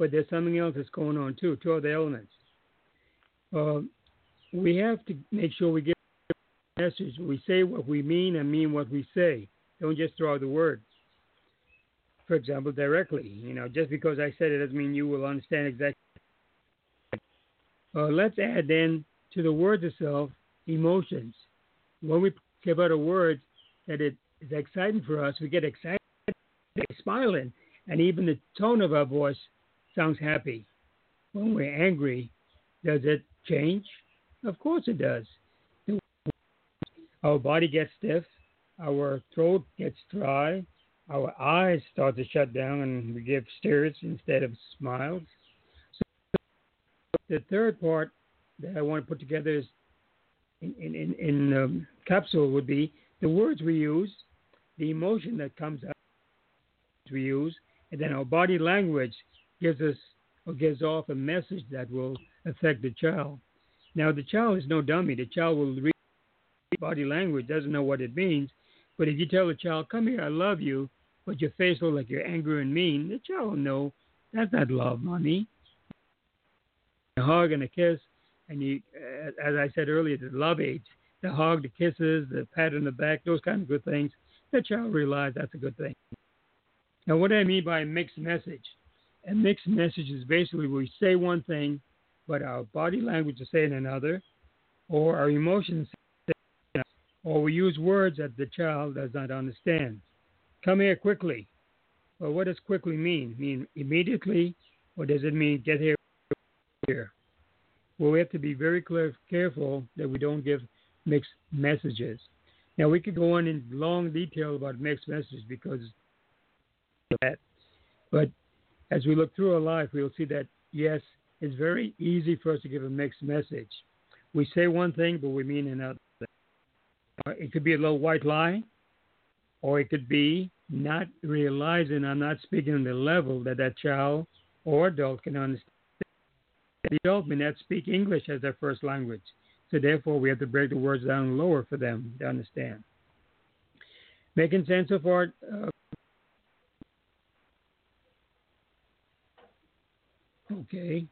but there's something else that's going on too, two other elements. Uh, we have to make sure we get a message. We say what we mean and mean what we say. Don't just throw out the words. For example, directly. You know, just because I said it doesn't mean you will understand exactly. Uh, let's add then to the words itself emotions. When we give out a word that it is exciting for us, we get excited, smiling, and even the tone of our voice sounds happy. When we're angry, does it change? Of course it does. Our body gets stiff, our throat gets dry, our eyes start to shut down, and we give stares instead of smiles. So the third part that I want to put together is in in in, um, capsule would be the words we use, the emotion that comes out we use, and then our body language gives us or gives off a message that will affect the child. Now, the child is no dummy. The child will read body language, doesn't know what it means. But if you tell the child, "Come here, I love you," but your face looks like you're angry and mean, the child will know that's not love, mommy. A hug and a kiss, and you, uh, as I said earlier, the love age, the hug, the kisses, the pat on the back, those kind of good things. The child realizes that's a good thing. Now, what do I mean by a mixed message? A mixed message is basically we say one thing, but our body language is saying another, or our emotions, or we use words that the child does not understand. Come here quickly. Well, what does quickly mean? Mean immediately, or does it mean get here? Here. Well, we have to be very clear, careful that we don't give mixed messages. Now, we could go on in long detail about mixed messages because of that. But as we look through our life, we'll see that, yes, it's very easy for us to give a mixed message. We say one thing, but we mean another. It could be a little white lie, or it could be not realizing I'm not speaking on the level that that child or adult can understand. The adult may not speak English as their first language, so therefore we have to break the words down lower for them to understand. Making sense of our uh, Okay.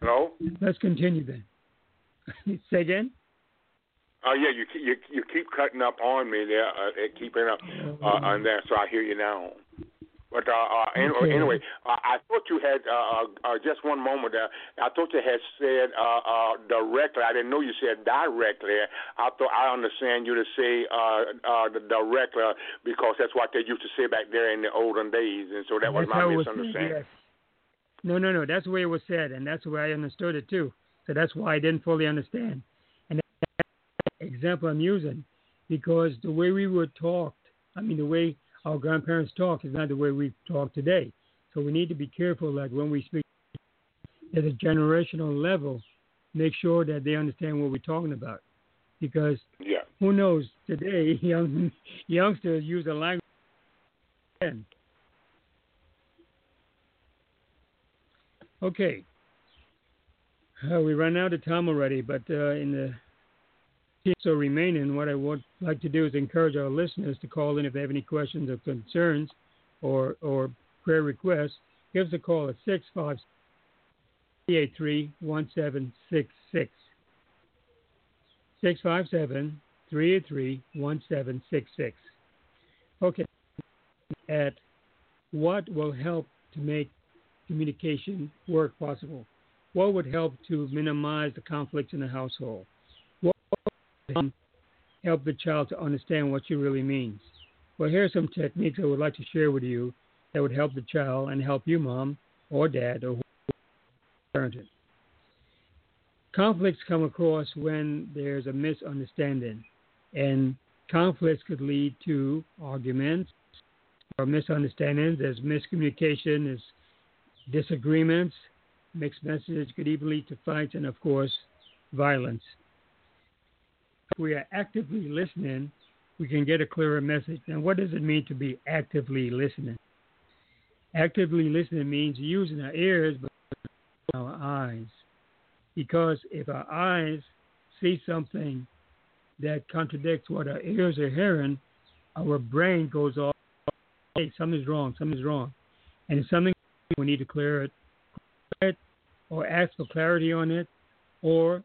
Hello.
Let's continue then. <laughs> Say again.
Oh yeah, you you you keep cutting up on me there, uh, keeping up uh, on there, so I hear you now. But uh, uh, anyway,
Okay.
anyway uh, I thought you had uh, uh, uh, just one moment there. I thought you had said uh, uh, directly. I didn't know you said directly. I thought I understand you to say uh, uh, the directly because that's what they used to say back there in the olden days, and so that was
That's
my
how it was said,
misunderstanding.
yes. No, no, no. That's the way it was said, and that's the way I understood it too. So that's why I didn't fully understand. And that's the example I'm using, because the way we were talked, I mean, the way our grandparents talk is not the way we talk today. So we need to be careful, like when we speak at a generational level, make sure that they understand what we're talking about, because
Yeah.
who knows today <laughs> young youngsters use a language okay uh, we run out of time already but uh, in the so remaining what i would like to do is encourage our listeners to call in if they have any questions or concerns or or prayer requests give us a call at 656 383 1766 657 383 1766. Okay. At what will help to make communication work possible? What would help to minimize the conflicts in the household? What help the child to understand what she really means? Well, here are some techniques I would like to share with you that would help the child and help you, mom or dad or parenting. Conflicts come across when there's a misunderstanding, and conflicts could lead to arguments or misunderstandings. There's miscommunication, there's disagreements, mixed messages could even lead to fights, and of course, violence. We are actively listening, we can get a clearer message. Now, what does it mean to be actively listening? Actively listening means using our ears but our eyes. Because if our eyes see something that contradicts what our ears are hearing, our brain goes off, hey, something's wrong, something's wrong. And if something, we need to clear it, clear it or ask for clarity on it, or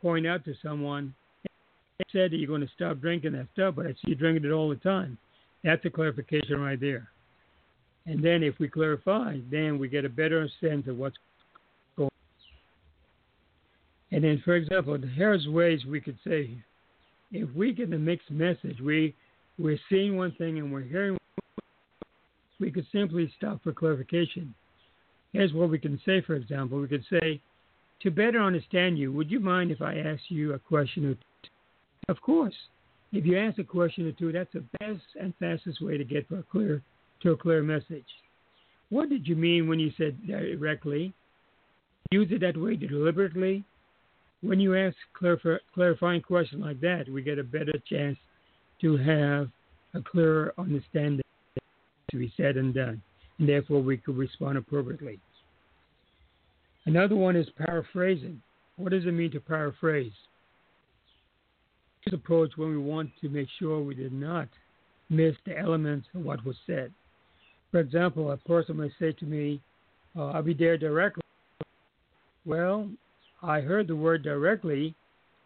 point out to someone, "You said you're going to stop drinking that stuff, but I see you drinking it all the time. That's a clarification right there. And then if we clarify, then we get a better sense of what's going on. And then, for example, here's ways we could say, if we get a mixed message, we we're seeing one thing and we're hearing, we could simply stop for clarification. Here's what we can say, for example, we could say, to better understand you, would you mind if I ask you a question or two? Of course. If you ask a question or two, that's the best and fastest way to get to a clear to a clear message. What did you mean when you said directly? Use it that way deliberately. When you ask clarif- clarifying question like that, we get a better chance to have a clearer understanding to be said and done, and therefore we could respond appropriately. Another one is paraphrasing. What does it mean to paraphrase? This approach when we want to make sure we did not miss the elements of what was said. For example, a person may say to me, uh, I'll be there directly. Well, I heard the word directly.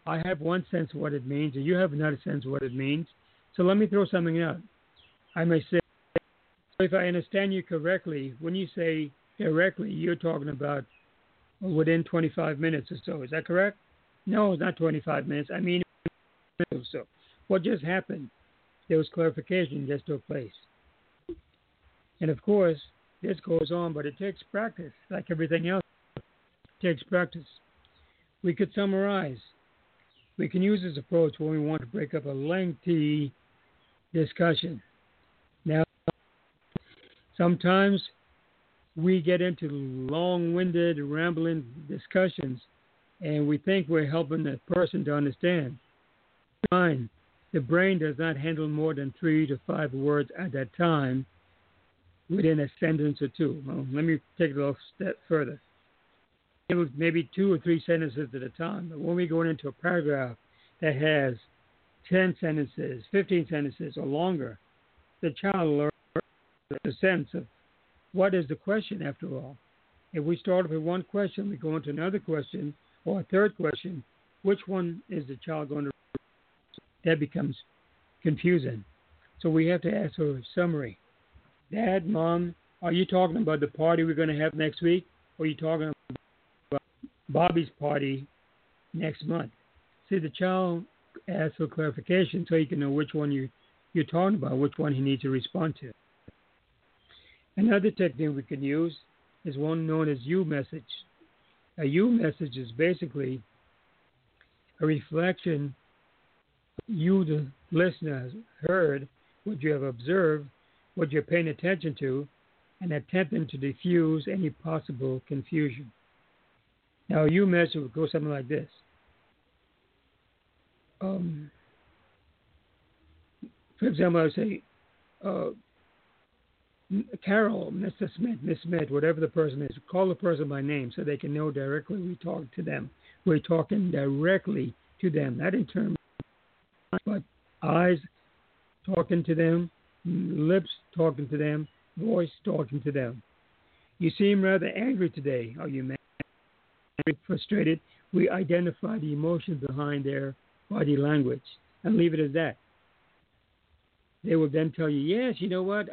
I have one sense of what it means, and you have another sense of what it means. So let me throw something out. I may say, if I understand you correctly, when you say directly, you're talking about within 25 minutes or so. Is that correct? No, it's not 25 minutes. I mean, so. What just happened? There was clarification just took place. And of course, this goes on, but it takes practice, like everything else. It takes practice. we could summarize. We can use this approach when we want to break up a lengthy discussion. Now, sometimes we get into long winded, rambling discussions and we think we're helping the person to understand. Fine. The brain does not handle more than three to five words at a time within a sentence or two. Well, let me take it a little step further. Maybe two or three sentences at a time. But when we go into a paragraph that has 10 sentences, 15 sentences, or longer, the child learns the sense of what is the question after all. If we start with one question, we go into another question, or a third question, which one is the child going to? That becomes confusing. So we have to ask for a summary. Dad, Mom, are you talking about the party we're going to have next week? Or are you talking about Bobby's party next month? See, the child asks for clarification so he can know which one you, you're talking about, which one he needs to respond to. Another technique we can use is one known as U message. A U message is basically a reflection you, the listener, heard, what you have observed, what you're paying attention to, and attempting to diffuse any possible confusion. Now, U message would go something like this. Um, for example, I would say, uh, Carol, Mr. Smith, Miss Smith, whatever the person is, call the person by name so they can know directly we talk to them. We're talking directly to them, not in terms, but eyes talking to them, lips talking to them, voice talking to them. You seem rather angry today. Are you mad? Frustrated? We identify the emotion behind their body language and leave it as that. They will then tell you, yes, you know what?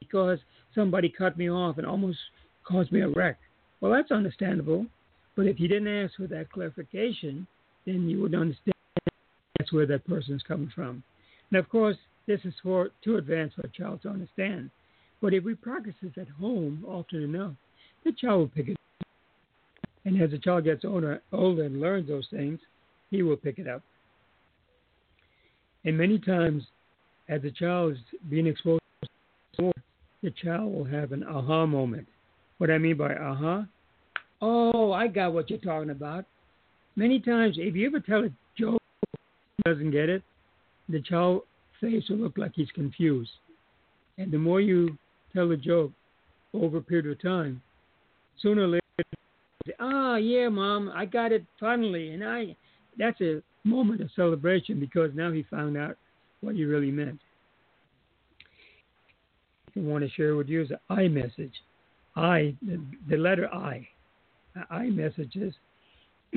because somebody cut me off and almost caused me a wreck. Well, that's understandable. But if you didn't ask for that clarification, then you would understand that's where that person is coming from. And of course, this is for too advanced for a child to understand. But if we practice this at home often enough, the child will pick it up. And as the child gets older, older and learns those things, he will pick it up. And many times, as the child is being exposed to the child will have an aha moment. What I mean by aha? Oh, I got what you're talking about. Many times, if you ever tell a doesn't get it, the child face will look like he's confused. And the more you tell a joke over a period of time, sooner or later, ah, yeah, mom, I got it finally, and I. That's a moment of celebration because now he found out what you really meant. I want to share with you is an I message. I, the, the letter I. I messages. <clears throat>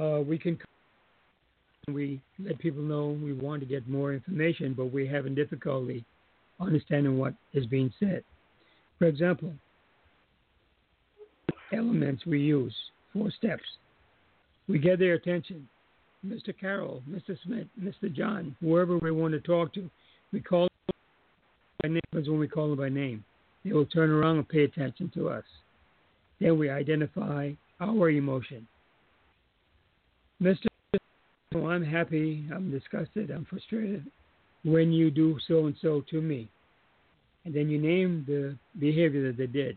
uh, we can we let people know we want to get more information, but we're having difficulty understanding what is being said. For example, elements we use, four steps. We get their attention. Mr. Carroll, Mr. Smith, Mr. John, whoever we want to talk to, we call by name is when we call them by name. They will turn around and pay attention to us. Then we identify our emotion. Mr. Oh, I'm happy, I'm disgusted, I'm frustrated when you do so and so to me. And then you name the behavior that they did.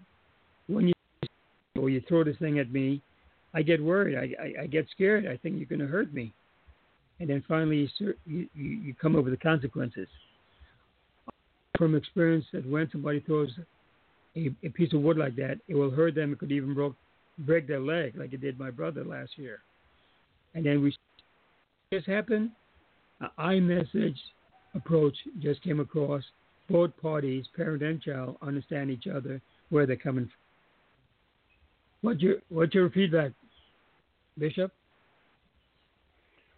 When you or you throw this thing at me, I get worried. I, I, I get scared. I think you're going to hurt me. And then finally, you, you, you come over the consequences from experience that when somebody throws a, a, piece of wood like that, it will hurt them. It could even broke, break their leg, like it did my brother last year. And then we this happened. An I message approach just came across. Both parties, parent and child, understand each other where they're coming from. What's your what's your feedback, Bishop?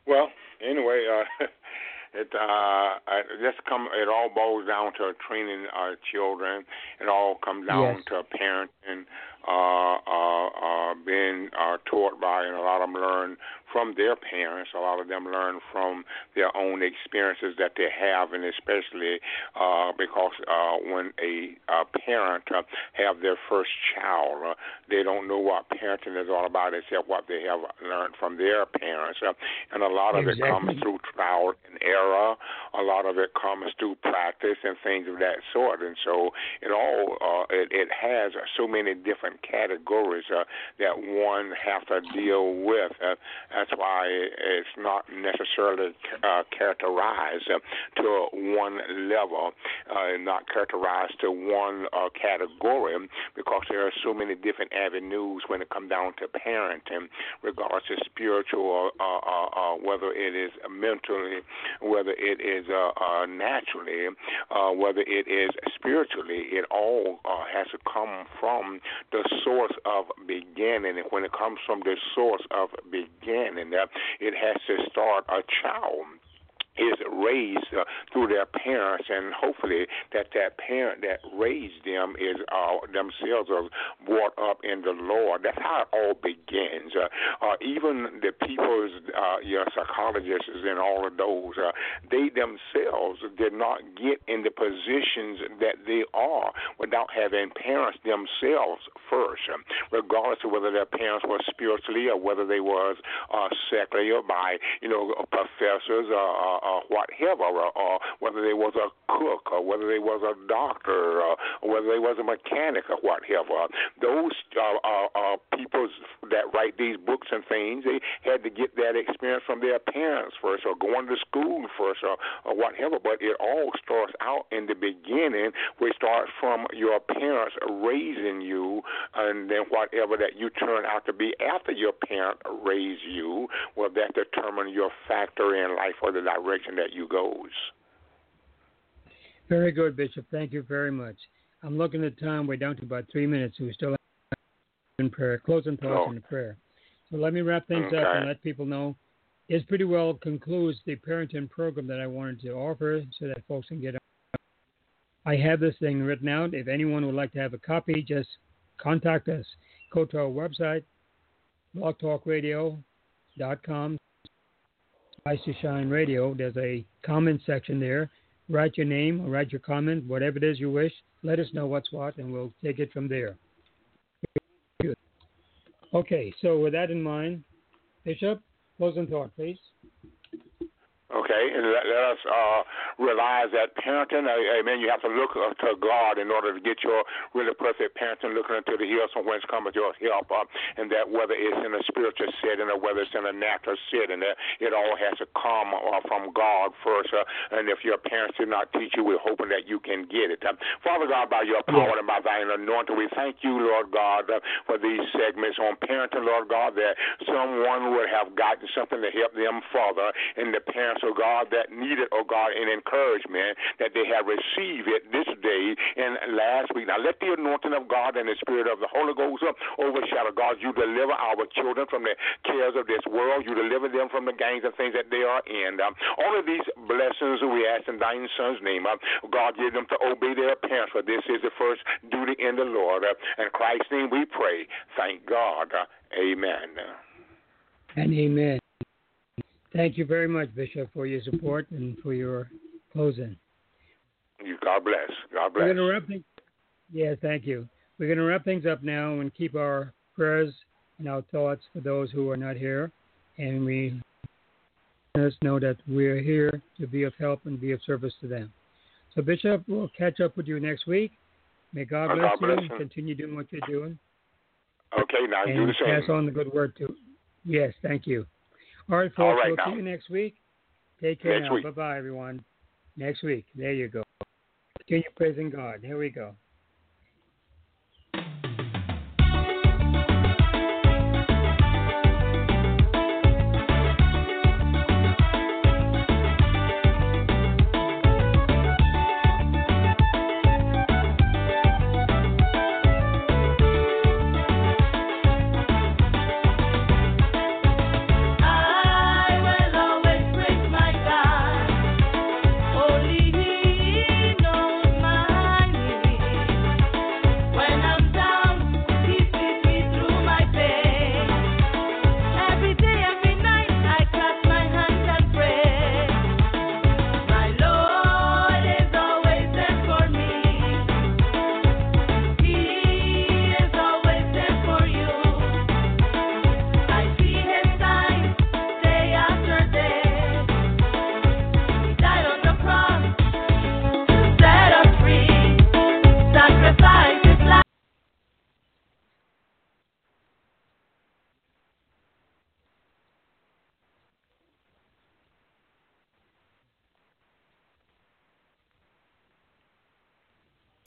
Well, anyway, uh, <laughs> It uh, just come. It all boils down to training our children. It all comes down
yes.
to a parent and uh, uh, uh, been uh, taught by, and a lot of them learn from their parents. A lot of them learn from their own experiences that they have, and especially uh, because uh, when a, a parent uh, have their first child, uh, they don't know what parenting is all about except what they have learned from their parents. Uh, and a lot of
exactly.
it comes through trial and error. A lot of it comes through practice and things of that sort. And so it all uh, it, it has so many different categories uh, that one has to deal with. Uh, that's why it's not necessarily uh, characterized uh, to one level, uh, not characterized to one uh, category, because there are so many different avenues when it comes down to parenting, regardless of spiritual, uh, uh, uh, whether it is mentally, whether it is uh, uh, naturally, uh, whether it is spiritually. It all uh, has to come from the source of beginning. And when it comes from the source of beginning, it has to start a child is raised uh, through their parents, and hopefully that that parent that raised them is uh, themselves are brought up in the Lord. That's how it all begins. Uh, uh, even the people's, uh, you know, psychologists and all of those, uh, they themselves did not get in the positions that they are without having parents themselves first, um, regardless of whether their parents were spiritually or whether they was uh, secular by, you know, professors or. Uh, uh, whatever, or, or whether they was a cook, or whether they was a doctor, or, or whether they was a mechanic, or whatever. Those uh, people that write these books and things, they had to get that experience from their parents first, or going to school first, or, or whatever. But it all starts out in the beginning, which starts from your parents raising you, and then whatever that you turn out to be after your parent raised you, well, that determine your factor in life or the direction direction that you goes.
Very good, Bishop. Thank you very much. I'm looking at time. We're down to about three minutes. We still have in prayer, closing thoughts
oh.
and prayer. So let me wrap things
okay.
up and let people know. This pretty well concludes the parenting program that I wanted to offer so that folks can get. I have this thing written out. If anyone would like to have a copy, just contact us. Go to our website, blogtalkradio.com Rise to Shine Radio. There's a comment section there. Write your name or write your comment, whatever it is you wish. Let us know what's what, and we'll take it from there. Good. Okay, so with that in mind, Bishop, closing thought, please.
Okay, and let, let us uh, realize that parenting, uh, amen, you have to look to God in order to get your really perfect parenting, looking into the hills from whence cometh your help, uh, and that whether it's in a spiritual setting or whether it's in a natural setting, that it all has to come uh, from God first. Uh, and if your parents did not teach you, we're hoping that you can get it. Uh, Father God, by your power and by thine anointing, we thank you, Lord God, uh, for these segments on parenting, Lord God, that someone would have gotten something to help them further, and the parents oh God, that needed, oh God, an encouragement that they have received it this day and last week. Now let the anointing of God and the Spirit of the Holy Ghost overshadow God. You deliver our children from the cares of this world. You deliver them from the gangs and things that they are in. Um, all of these blessings we ask in thine son's name. Uh, God give them to obey their parents, for this is the first duty in the Lord. Uh, in Christ's name we pray. Thank God. Uh, amen.
And amen. Thank you very much, Bishop, for your support and for your closing.
You God bless. God bless.
We're going to wrap things. Yeah, thank you. We're going to wrap things up now and keep our prayers and our thoughts for those who are not here, and we us know that we're here to be of help and be of service to them. So, Bishop, we'll catch up with you next week. May God uh, bless,
God bless
you and continue doing what you're doing.
Okay, now
and
do the same.
Pass on the good word too. Yes, thank you. All right, folks.
All right,
we'll
now.
see you next week. Take care
next
now. Bye bye, everyone. Next week. There you go. Continue praising God. Here we go.